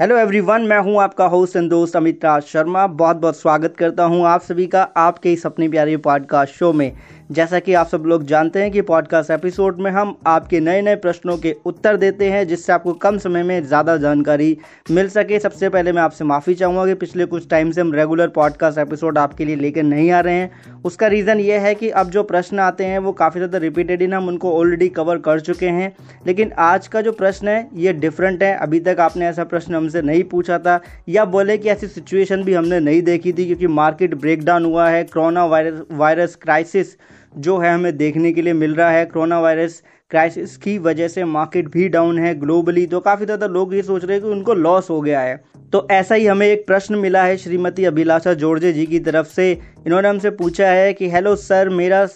Hello everyone मैं हूँ आपका होस्ट एंड दोस्त अमित राज शर्मा। बहुत बहुत स्वागत करता हूँ आप सभी का आपके इस अपने प्यारे पॉडकास्ट शो में। जैसा कि आप सब लोग जानते हैं कि पॉडकास्ट एपिसोड में हम आपके नए नए प्रश्नों के उत्तर देते हैं, जिससे आपको कम समय में ज़्यादा जानकारी मिल सके। सबसे पहले मैं आपसे माफ़ी चाहूँगा कि पिछले कुछ टाइम से हम रेगुलर पॉडकास्ट एपिसोड आपके लिए लेकर नहीं आ रहे हैं। उसका रीज़न ये है कि अब जो प्रश्न आते हैं, वो काफ़ी ज़्यादा रिपीटेड हम उनको ऑलरेडी कवर कर चुके हैं। लेकिन आज का जो प्रश्न है, ये डिफरेंट है। अभी तक आपने ऐसा प्रश्न हमसे नहीं पूछा था, या बोले कि ऐसी सिचुएशन भी हमने नहीं देखी थी, क्योंकि मार्केट ब्रेकडाउन हुआ है कोरोना वायरस वायरस क्राइसिस जो है हमें देखने के लिए मिल रहा है। कोरोना वायरस क्राइसिस की वजह से मार्केट भी डाउन है ग्लोबली। तो काफ़ी ज़्यादा लोग ये सोच रहे हैं कि उनको लॉस हो गया है। तो ऐसा ही हमें एक प्रश्न मिला है श्रीमती अभिलाषा जोड़जे जी की तरफ़ से। इन्होंने हमसे पूछा है कि, हेलो सर, मेरा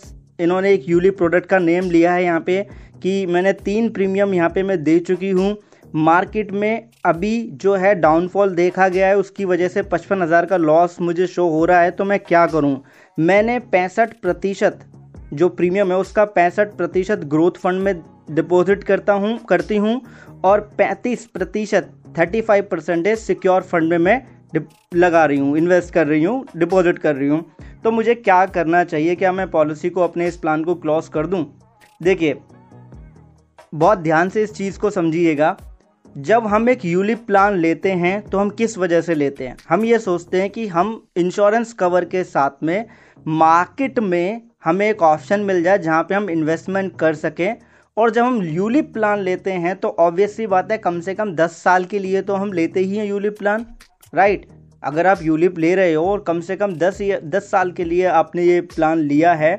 इन्होंने एक यूली प्रोडक्ट का नेम लिया है यहाँ पे कि मैंने तीन प्रीमियम यहाँ पे मैं दे चुकी हूँ। मार्केट में अभी जो है डाउनफॉल देखा गया है, उसकी वजह से पचपन हज़ार का लॉस मुझे शो हो रहा है तो मैं क्या करूँ? मैंने पैंसठ प्रतिशत जो प्रीमियम है, उसका पैंसठ प्रतिशत ग्रोथ फंड में डिपॉजिट करता हूँ, करती हूँ और पैंतीस प्रतिशत thirty five percentage secure fund में मैं लगा रही हूँ इन्वेस्ट कर रही हूँ डिपॉजिट कर रही हूँ। तो मुझे क्या करना चाहिए? क्या मैं पॉलिसी को अपने इस प्लान को क्लोज कर दूँ? देखिए, बहुत ध्यान से इस चीज़ को समझिएगा। जब हम एक यूलिप प्लान लेते हैं तो हम किस वजह से लेते हैं? हम ये सोचते हैं कि हम इंश्योरेंस कवर के साथ में मार्केट में हमें एक ऑप्शन मिल जाए जहाँ पे हम इन्वेस्टमेंट कर सकें। और जब हम यूलिप प्लान लेते हैं तो ऑब्वियसली बात है कम से कम दस साल के लिए तो हम लेते ही हैं यूलिप प्लान राइट अगर आप यूलिप ले रहे हो और कम से कम दस दस साल के लिए आपने ये प्लान लिया है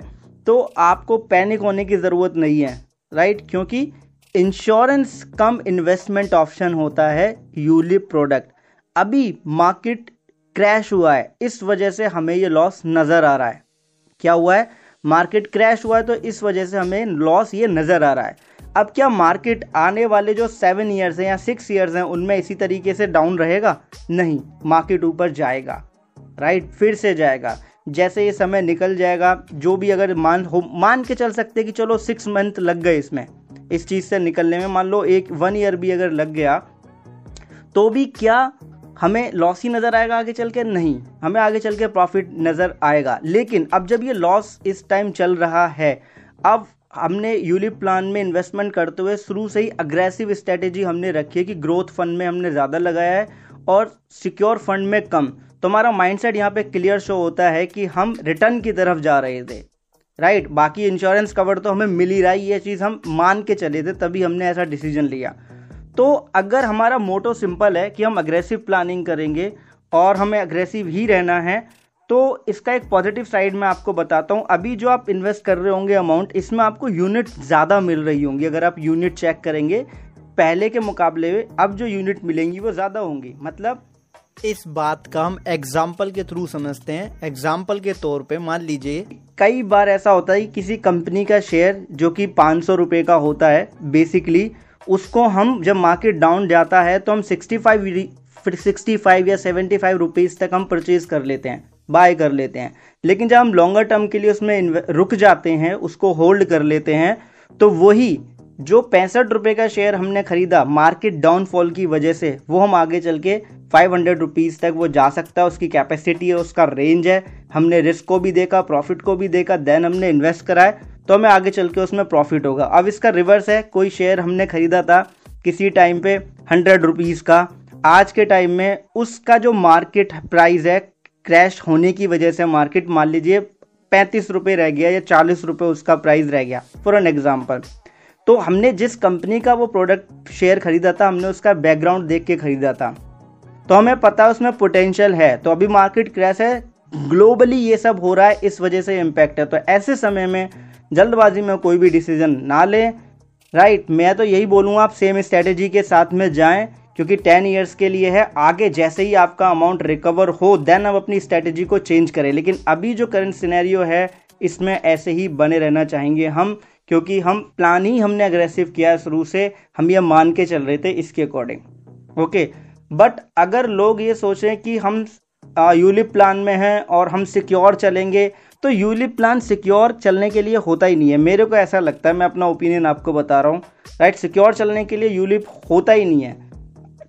तो आपको पैनिक होने की ज़रूरत नहीं है राइट क्योंकि इंश्योरेंस कम इन्वेस्टमेंट ऑप्शन होता है यूलिप प्रोडक्ट अभी मार्केट क्रैश हुआ है, इस वजह से हमें ये लॉस नज़र आ रहा है। क्या हुआ है? मार्केट क्रैश हुआ है तो इस वजह से हमें लॉस ये नज़र आ रहा है। अब क्या मार्केट आने वाले जो सेवन ईयर्स हैं या सिक्स ईयर्स हैं, उनमें इसी तरीके से डाउन रहेगा? नहीं, मार्केट ऊपर जाएगा, राइट, फिर से जाएगा। जैसे ये समय निकल जाएगा, जो भी अगर मान हो, मान के चल सकते कि चलो सिक्स मंथ लग गए इसमें। इस चीज़ से निकलने में मान लो एक वन ईयर भी अगर लग गया तो भी क्या हमें लॉस ही नज़र आएगा आगे चल के? नहीं। हमें आगे चल के प्रॉफिट नज़र आएगा। लेकिन अब जब ये लॉस इस टाइम चल रहा है, अब हमने यूलिप प्लान में इन्वेस्टमेंट करते हुए शुरू से ही अग्रेसिव स्ट्रेटेजी हमने रखी है कि ग्रोथ फंड में हमने ज़्यादा लगाया है और सिक्योर फंड में कम। तो हमारा माइंडसेट यहाँ पे क्लियर शो होता है कि हम रिटर्न की तरफ़ जा रहे थे। राइट बाकी इंश्योरेंस कवर तो हमें मिल ही रहा है। ये चीज़ हम मान के चले थे, तभी हमने ऐसा डिसीज़न लिया। तो अगर हमारा मोटो सिंपल है कि हम अग्रेसिव प्लानिंग करेंगे और हमें अग्रेसिव ही रहना है तो इसका एक पॉजिटिव साइड मैं आपको बताता हूँ। अभी जो आप इन्वेस्ट कर रहे होंगे अमाउंट इसमें आपको यूनिट ज़्यादा मिल रही होंगी। अगर आप यूनिट चेक करेंगे पहले के मुकाबले में अब जो यूनिट मिलेंगी वो ज़्यादा होंगी। मतलब इस बात का हम एग्ज़ाम्पल के थ्रू समझते हैं। एग्ज़ाम्पल के तौर पे मान लीजिए कई बार ऐसा होता है कि किसी कंपनी का शेयर जो कि पाँच सौ रुपये का होता है बेसिकली उसको हम जब मार्केट डाउन जाता है तो हम 65 65 या 75 रुपीज़ तक हम परचेज कर लेते हैं बाय कर लेते हैं। लेकिन जब हम लॉन्गर टर्म के लिए उसमें रुक जाते हैं, उसको होल्ड कर लेते हैं तो वही जो पैंसठ रुपए का शेयर हमने खरीदा मार्केट डाउनफॉल की वजह से, वो हम आगे चल के फाइव हंड्रेड रुपीज़ तक वो जा सकता है, उसकी कैपेसिटी है, उसका रेंज है। हमने रिस्क को भी देखा प्रॉफिट को भी देखा देन हमने इन्वेस्ट करा है। तो हमें आगे चल के उसमें प्रॉफिट होगा। अब इसका रिवर्स है, कोई शेयर हमने खरीदा था किसी टाइम पे हंड्रेड रुपीज़ का। आज के टाइम में उसका जो मार्केट प्राइस है क्रैश होने की वजह से मार्केट मान लीजिए, पैंतीस रुपये रह गया या चालीस रुपये उसका प्राइस रह गया फॉर एन एग्ज़ाम्पल तो हमने जिस कंपनी का वो प्रोडक्ट शेयर खरीदा था, हमने उसका बैकग्राउंड देख के खरीदा था। तो हमें पता है उसमें पोटेंशियल है। तो अभी मार्केट क्रैश है ग्लोबली ये सब हो रहा है, इस वजह से इम्पैक्ट है। तो ऐसे समय में जल्दबाजी में कोई भी डिसीज़न ना लें। राइट मैं तो यही बोलूँगा, आप सेम स्ट्रेटेजी के साथ में जाएँ, क्योंकि टेन ईयर्स के लिए है, आगे जैसे ही आपका अमाउंट रिकवर हो देन आप अपनी स्ट्रेटेजी को चेंज करें। लेकिन अभी जो करंट सिनेरियो है, इसमें ऐसे ही बने रहना चाहेंगे हम, क्योंकि हम प्लान ही हमने अग्रेसिव किया शुरू से, हम ये मान के चल रहे थे इसके अकॉर्डिंग ओके बट अगर लोग ये सोचें कि हम यूलिप प्लान में हैं और हम सिक्योर चलेंगे तो यूलिप प्लान सिक्योर चलने के लिए होता ही नहीं है। मेरे को ऐसा लगता है, मैं अपना ओपिनियन आपको बता रहा हूँ। राइट सिक्योर चलने के लिए यूलिप होता ही नहीं है।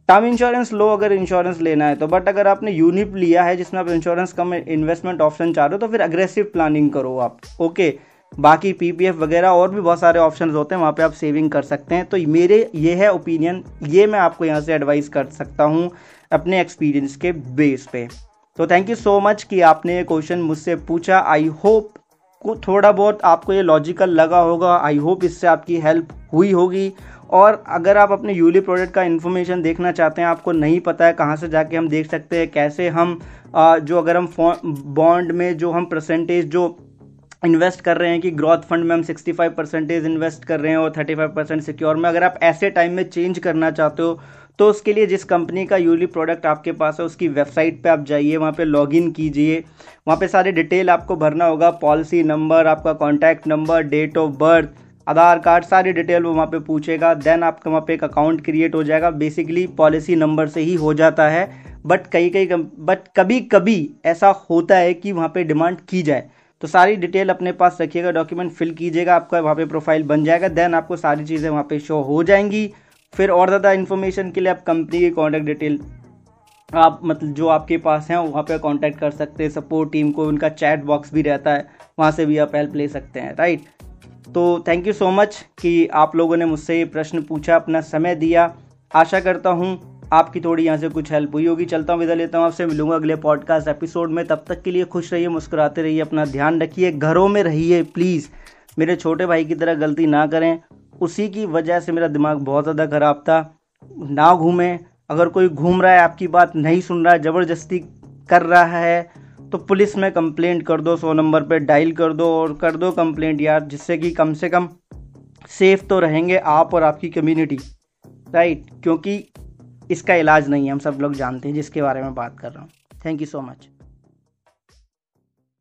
टर्म इंश्योरेंस लो अगर इंश्योरेंस लेना है तो बट अगर आपने यूनिप लिया है जिसमें आप इंश्योरेंस कम इन्वेस्टमेंट ऑप्शन चाह रहे हो तो फिर अग्रेसिव प्लानिंग करो आप। ओके बाकी पीपीएफ वगैरह और भी बहुत सारे ऑप्शन होते हैं, वहाँ पे आप सेविंग कर सकते हैं। तो मेरे ये है ओपिनियन ये मैं आपको यहाँ से एडवाइस कर सकता हूँ अपने एक्सपीरियंस के बेस पे। तो थैंक यू सो मच कि आपने ये क्वेश्चन मुझसे पूछा. आई होप थोड़ा बहुत आपको ये लॉजिकल लगा होगा. आई होप इससे आपकी हेल्प हुई होगी. और अगर आप अपने यूली प्रोडक्ट का इन्फॉर्मेशन देखना चाहते हैं, आपको नहीं पता है कहाँ से जाके हम देख सकते हैं, कैसे हम जो अगर हम बॉन्ड में जो हम परसेंटेज जो इन्वेस्ट कर रहे हैं कि ग्रोथ फंड में हम 65 परसेंटेज इन्वेस्ट कर रहे हैं और 35 परसेंट सिक्योर में। अगर आप ऐसे टाइम में चेंज करना चाहते हो तो उसके लिए जिस कंपनी का यूली प्रोडक्ट आपके पास है, उसकी वेबसाइट पे आप जाइए, वहाँ पे लॉगिन कीजिए। वहाँ पे सारे डिटेल आपको भरना होगा, पॉलिसी नंबर, आपका contact number, date of birth, Aadhaar card, सारी डिटेल वो वहाँ पे पूछेगा। देन आपका वहाँ पे एक अकाउंट क्रिएट हो जाएगा। बेसिकली पॉलिसी नंबर से ही हो जाता है, बट कई कई बट कभी कभी ऐसा होता है कि वहाँ पे डिमांड की जाए। तो सारी डिटेल अपने पास रखिएगा डॉक्यूमेंट फिल कीजिएगा, आपका वहाँ पे प्रोफ़ाइल बन जाएगा देन आपको सारी चीज़ें वहाँ पे शो हो जाएँगी। फिर और ज़्यादा इन्फॉर्मेशन के लिए आप कंपनी की कॉन्टैक्ट डिटेल आप मतलब जो आपके पास हैं, वहाँ पे कांटेक्ट कर सकते हैं सपोर्ट टीम को, उनका चैट बॉक्स भी रहता है, वहाँ से भी आप हेल्प ले सकते हैं राइट तो थैंक यू सो मच कि आप लोगों ने मुझसे ये प्रश्न पूछा, अपना समय दिया। आशा करता हूँ आपकी थोड़ी यहाँ से कुछ हेल्प हुई होगी। चलता हूँ, विदा लेता हूँ आपसे। मिलूँगा अगले पॉडकास्ट एपिसोड में। तब तक के लिए खुश रहिए, मुस्कुराते रहिए, अपना ध्यान रखिए, घरों में रहिए प्लीज़ मेरे छोटे भाई की तरह गलती ना करें। उसी की वजह से मेरा दिमाग बहुत ज़्यादा ख़राब था। ना घूमें। अगर कोई घूम रहा है, आपकी बात नहीं सुन रहा है ज़बरदस्ती कर रहा है तो पुलिस में कंप्लेंट कर दो, सौ नंबर पे डायल कर दो और कर दो कंप्लेंट यार, जिससे कि कम से कम सेफ़ तो रहेंगे आप और आपकी कम्युनिटी राइट क्योंकि इसका इलाज नहीं है, हम सब लोग जानते हैं, जिसके बारे में बात कर रहा हूँ। Thank you so much